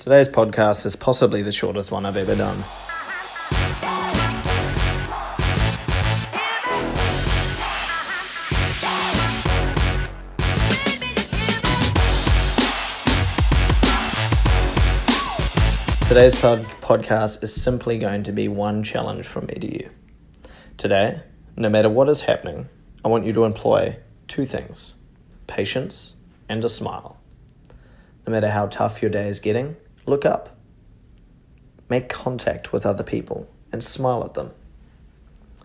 Today's podcast is possibly the shortest one I've ever done. Today's pod- podcast is simply going to be one challenge from me to you. Today, no matter what is happening, I want you to employ two things patience and a smile. No matter how tough your day is getting, look up. Make contact with other people and smile at them.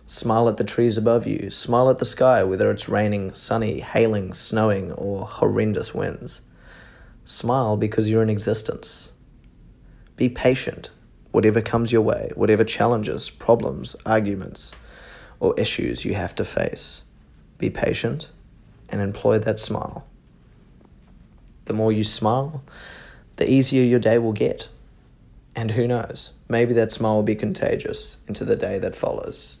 Smile at the trees above you, smile at the sky, whether it's raining, sunny, hailing, snowing, or horrendous winds. Smile because you're in existence. Be patient, whatever comes your way, whatever challenges, problems, arguments, or issues you have to face. Be patient and employ that smile. The more you smile, the easier your day will get. And who knows, maybe that smile will be contagious into the day that follows.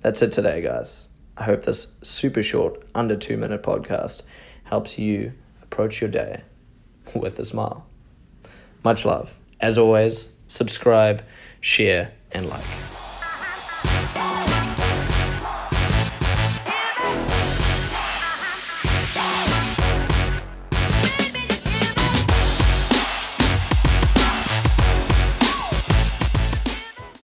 That's it today, guys. I hope this super short, under two minute podcast helps you approach your day with a smile. Much love. As always, subscribe, share, and like.